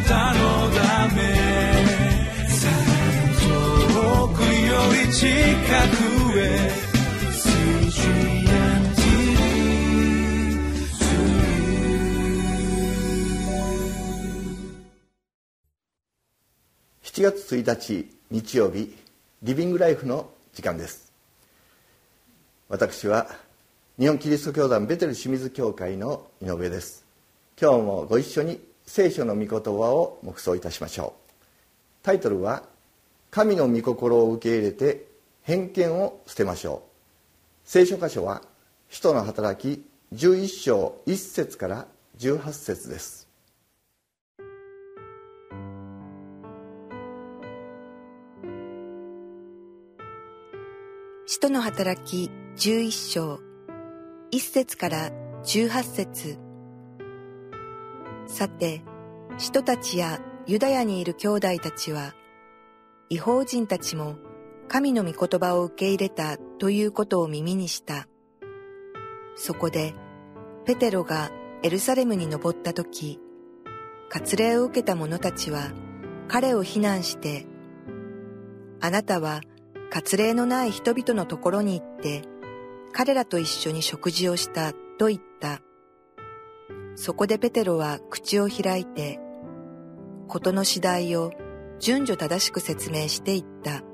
たのため遠くより近くへ7月1日日曜日リビングライフの時間です。私は日本キリスト教団ベテル清水教会の井上です。今日もご一緒に聖書の御言葉を黙想いたしましょう。タイトルは神の御心を受け入れて偏見を捨てましょう。聖書箇所は使徒の働き11章1節から18節です。使徒の働き11章1節から18節。さて、使徒たちやユダヤにいる兄弟たちは、違法人たちも神の御言葉を受け入れたということを耳にした。そこで、ペテロがエルサレムに登った時、割礼を受けた者たちは彼を非難して、あなたは割礼のない人々のところに行って、彼らと一緒に食事をしたと言った。そこでペテロは口を開いて、ことの次第を順序正しく説明していった。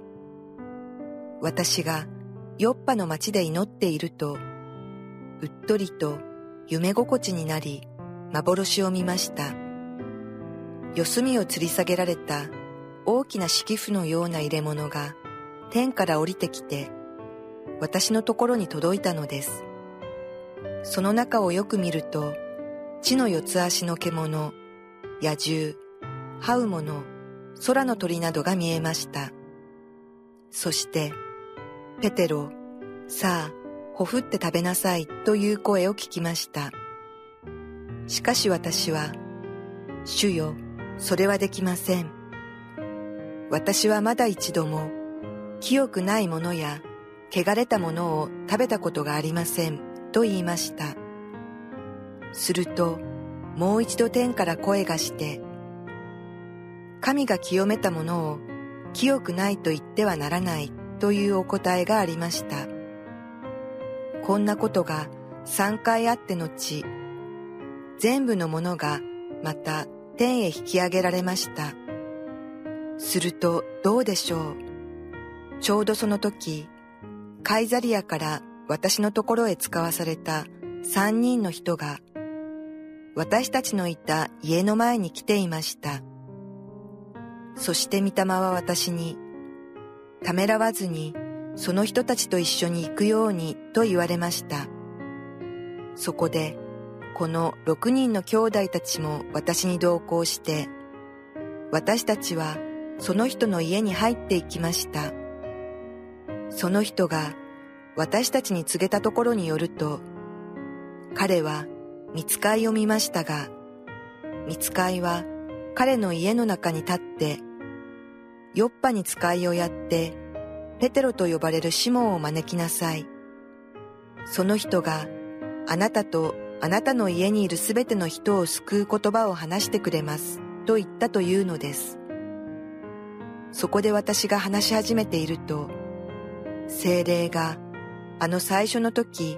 私がヨッパの町で祈っていると、うっとりと夢心地になり、幻を見ました。四隅を吊り下げられた大きな敷布のような入れ物が天から降りてきて、私のところに届いたのです。その中をよく見ると、地の四つ足の獣、野獣、這う者、空の鳥などが見えました。そして、ペテロ、さあ、ほふって食べなさいという声を聞きました。しかし私は、主よ、それはできません。私はまだ一度も清くないものや汚れたものを食べたことがありませんと言いました。するともう一度天から声がして、神が清めたものを清くないと言ってはならないというお答えがありました。こんなことが三回あって後、全部のものがまた天へ引き上げられました。するとどうでしょう？ちょうどその時、カイザリアから私のところへ使わされた三人の人が、私たちのいた家の前に来ていました。そして御霊は私に、ためらわずにその人たちと一緒に行くようにと言われました。そこで、この六人の兄弟たちも私に同行して、私たちはその人の家に入っていきました。その人が私たちに告げたところによると、彼は見つかいを見ましたが、見つかいは彼の家の中に立って、ヨッパに使いをやって、ペテロと呼ばれるシモンを招きなさい。その人があなたとあなたの家にいるすべての人を救う言葉を話してくれます、と言ったというのです。そこで私が話し始めていると、精霊があの最初の時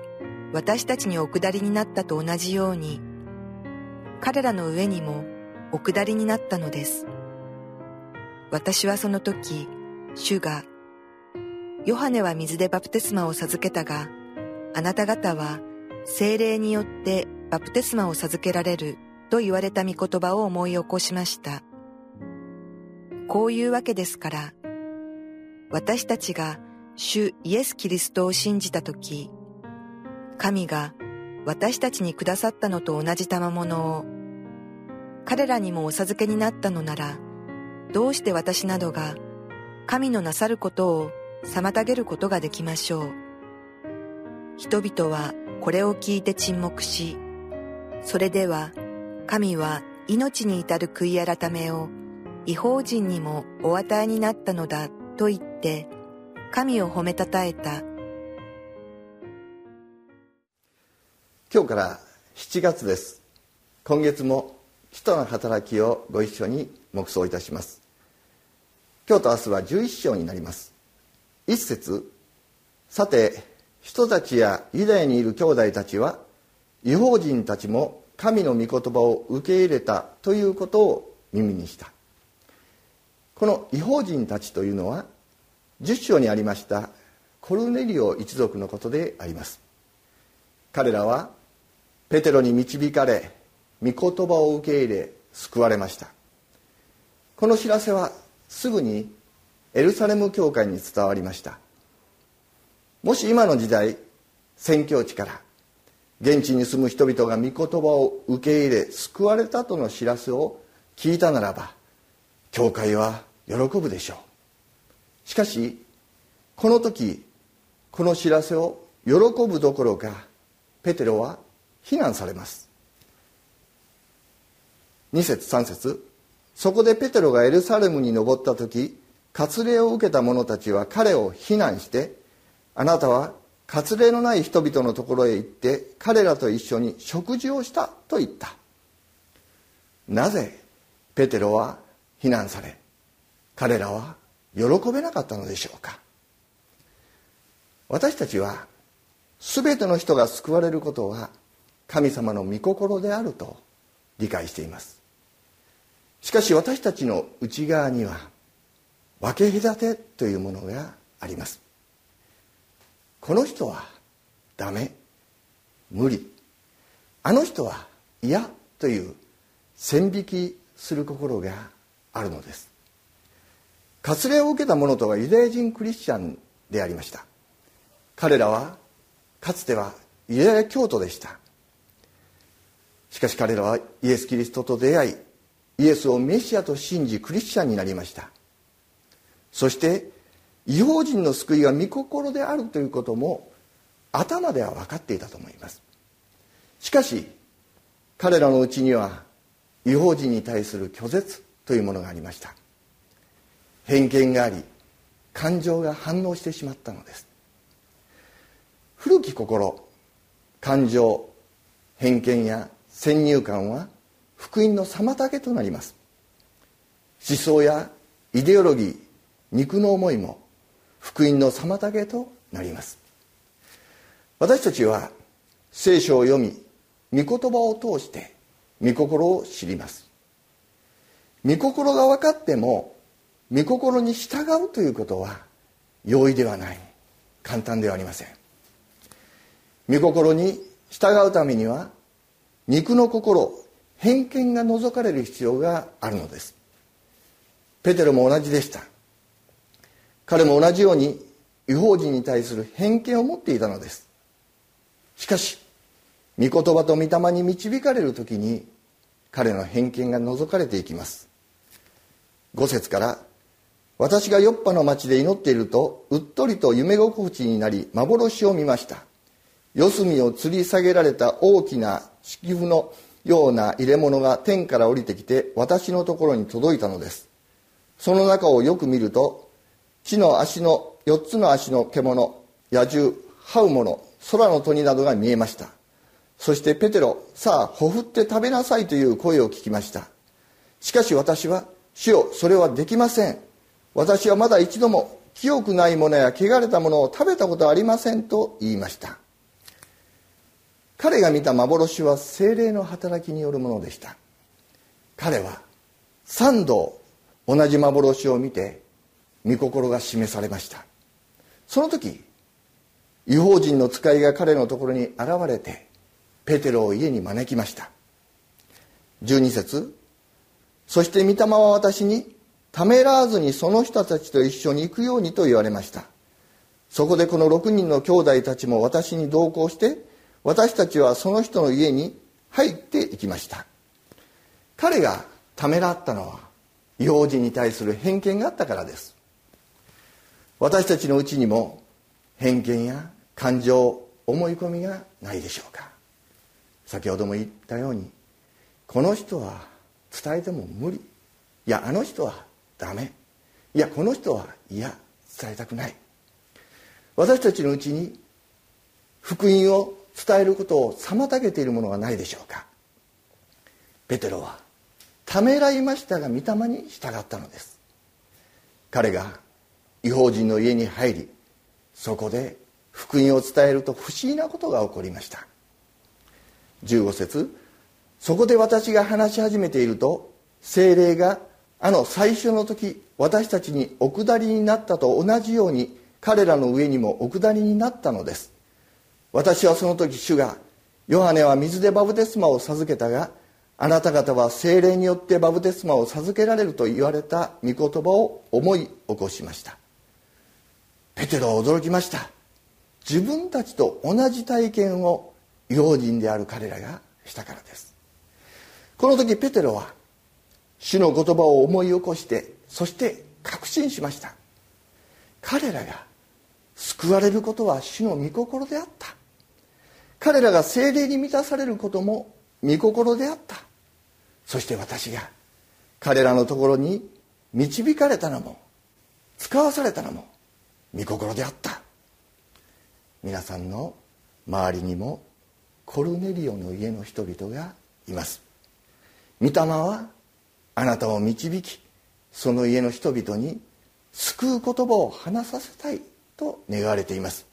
私たちにお下りになったと同じように彼らの上にもお下りになったのです。私はその時、主が、ヨハネは水でバプテスマを授けたが、あなた方は精霊によってバプテスマを授けられると言われた御言葉を思い起こしました。こういうわけですから、私たちが主イエス・キリストを信じたとき、神が私たちにくださったのと同じ賜物を、彼らにもお授けになったのなら、どうして私などが神のなさることを妨げることができましょう。人々はこれを聞いて沈黙し、それでは神は命に至る悔い改めを違法人にもお与えになったのだと言って、神を褒めたたえた今日から7月です。今月も使徒の働きをご一緒に黙想いたします。今日と明日は11章になります。一節。さて人たちやユダヤにいる兄弟たちは違法人たちも神の御言葉を受け入れたということを耳にした。この違法人たちというのは10章にありましたコルネリオ一族のことであります。彼らはペテロに導かれ御言葉を受け入れ救われました。この知らせはすぐにエルサレム教会に伝わりました。もし今の時代宣教地から現地に住む人々が御言葉を受け入れ救われたとの知らせを聞いたならば教会は喜ぶでしょう。しかしこの時この知らせを喜ぶどころかペテロは非難されます。2節3節。そこでペテロがエルサレムに登った時割礼を受けた者たちは彼を非難してあなたは割礼のない人々のところへ行って彼らと一緒に食事をしたと言った。なぜペテロは非難され彼らは喜べなかったのでしょうか。私たちは全ての人が救われることは神様の御心であると理解しています。しかし私たちの内側には分け隔てというものがあります。この人はダメ無理。あの人は嫌という線引きする心があるのです。割礼を受けた者とはユダヤ人クリスチャンでありました。彼らはかつてはユダヤ教徒でした。しかし彼らはイエス・キリストと出会いイエスをメシアと信じクリスチャンになりました。そして違法人の救いが御心であるということも頭では分かっていたと思います。しかし彼らのうちには違法人に対する拒絶というものがありました。偏見があり感情が反応してしまったのです。古き心感情偏見や先入観は福音の妨げとなります。思想やイデオロギー肉の思いも福音の妨げとなります。私たちは聖書を読み御言葉を通して御心を知ります。御心が分かっても御心に従うということは容易ではない。簡単ではありません。御心に従うためには肉の心偏見が除かれる必要があるのです。ペテロも同じでした。彼も同じように違法人に対する偏見を持っていたのです。しかし御言葉と御霊に導かれる時に彼の偏見が除かれていきます。5節から私がヨッパの町で祈っているとうっとりと夢心地になり幻を見ました。四隅を吊り下げられた大きな敷布のような入れ物が天から降りてきて私のところに届いたのです。その中をよく見ると地の足の4つの足の獣野獣這う者空の鳥などが見えました。そしてペテロさあほふって食べなさいという声を聞きました。しかし私は主よそれはできません。私はまだ一度も清くないものや汚れたものを食べたことはありませんと言いました。彼が見た幻は精霊の働きによるものでした。彼は三度同じ幻を見て御心が示されました。その時違法人の使いが彼のところに現れてペテロを家に招きました。12節そして御霊は私にためらわずにその人たちと一緒に行くようにと言われました。そこでこの6人の兄弟たちも私に同行して私たちはその人の家に入っていきました。彼がためらったのは違法人に対する偏見があったからです。私たちのうちにも偏見や感情思い込みがないでしょうか。先ほども言ったようにこの人は伝えても無理。いやあの人はダメ。いやこの人は嫌。伝えたくない。私たちのうちに福音を伝えることを妨げているものがないでしょうか。ペテロはためらいましたが御霊に従ったのです。彼が違法人の家に入りそこで福音を伝えると不思議なことが起こりました。15節そこで私が話し始めていると精霊があの最初の時私たちにお下りになったと同じように彼らの上にもお下りになったのです。私はその時主がヨハネは水でバブテスマを授けたがあなた方は精霊によってバブテスマを授けられると言われた御言葉を思い起こしました。ペテロは驚きました。自分たちと同じ体験を用人である彼らがしたからです。この時ペテロは主の言葉を思い起こしてそして確信しました。彼らが救われることは主の御心であった。彼らが精霊に満たされることも御心であった。そして私が彼らのところに導かれたのも使わされたのも御心であった。皆さんの周りにもコルネリオの家の人々がいます。御霊はあなたを導きその家の人々に救う言葉を話させたいと願われています。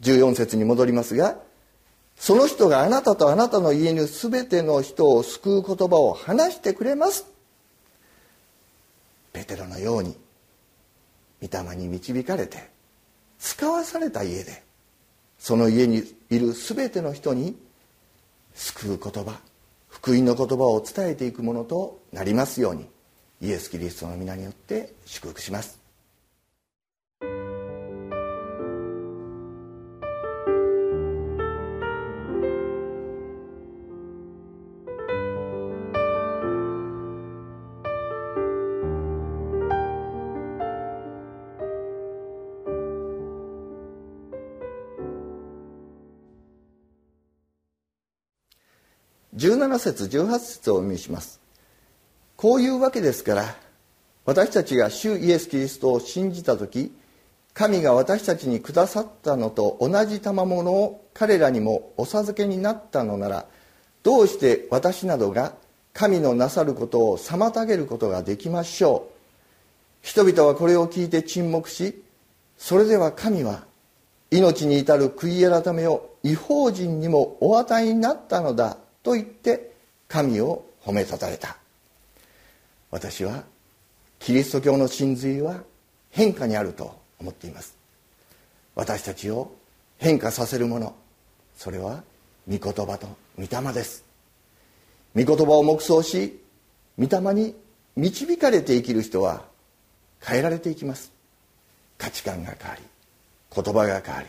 14節に戻りますがその人があなたとあなたの家に全ての人を救う言葉を話してくれます。ペテロのように御霊に導かれて使わされた家でその家にいる全ての人に救う言葉福音の言葉を伝えていくものとなりますようにイエス・キリストの皆によって祝福します。17節18節をお見せします。こういうわけですから私たちが主イエス・キリストを信じた時神が私たちにくださったのと同じ賜物を彼らにもお授けになったのならどうして私などが神のなさることを妨げることができましょう？人々はこれを聞いて沈黙しそれでは神は命に至る悔い改めを違法人にもお与えになったのだ。と言って神を褒めたたえた。私はキリスト教の真髄は変化にあると思っています。私たちを変化させるものそれは御言葉と御霊です。御言葉を黙想し御霊に導かれて生きる人は変えられていきます。価値観が変わり言葉が変わり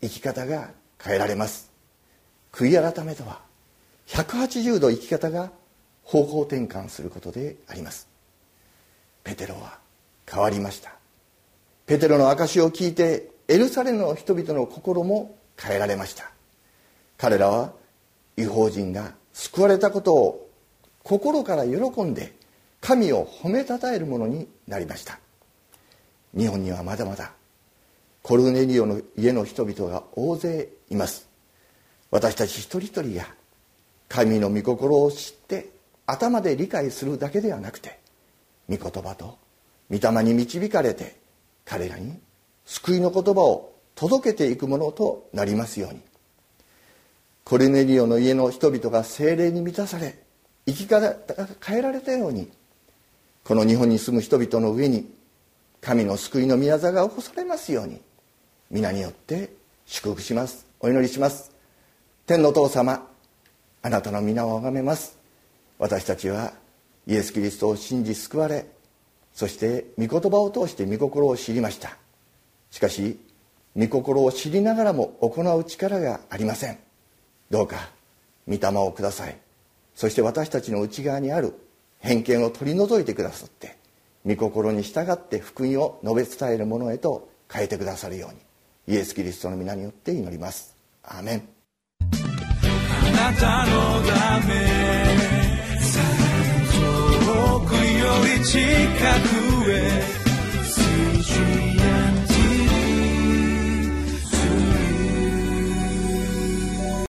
生き方が変えられます。悔い改めとは180度生き方が方向転換することであります。ペテロは変わりました。ペテロの証を聞いてエルサレムの人々の心も変えられました。彼らは違法人が救われたことを心から喜んで神を褒めたたえるものになりました。日本にはまだまだコルネリオの家の人々が大勢います。私たち一人一人が神の御心を知って頭で理解するだけではなくて御言葉と御霊に導かれて彼らに救いの言葉を届けていくものとなりますように。コルネリオの家の人々が精霊に満たされ生き方が変えられたようにこの日本に住む人々の上に神の救いの宮座が起こされますように皆によって祝福します。お祈りします。天の父様。あなたの皆を崇めます。私たちはイエス・キリストを信じ救われそして御言葉を通して御心を知りました。しかし御心を知りながらも行う力がありません。どうか御霊をください。そして私たちの内側にある偏見を取り除いてくださって御心に従って福音を述べ伝えるものへと変えてくださるようにイエス・キリストの皆によって祈ります。アーメン。なたのため遠くより近く。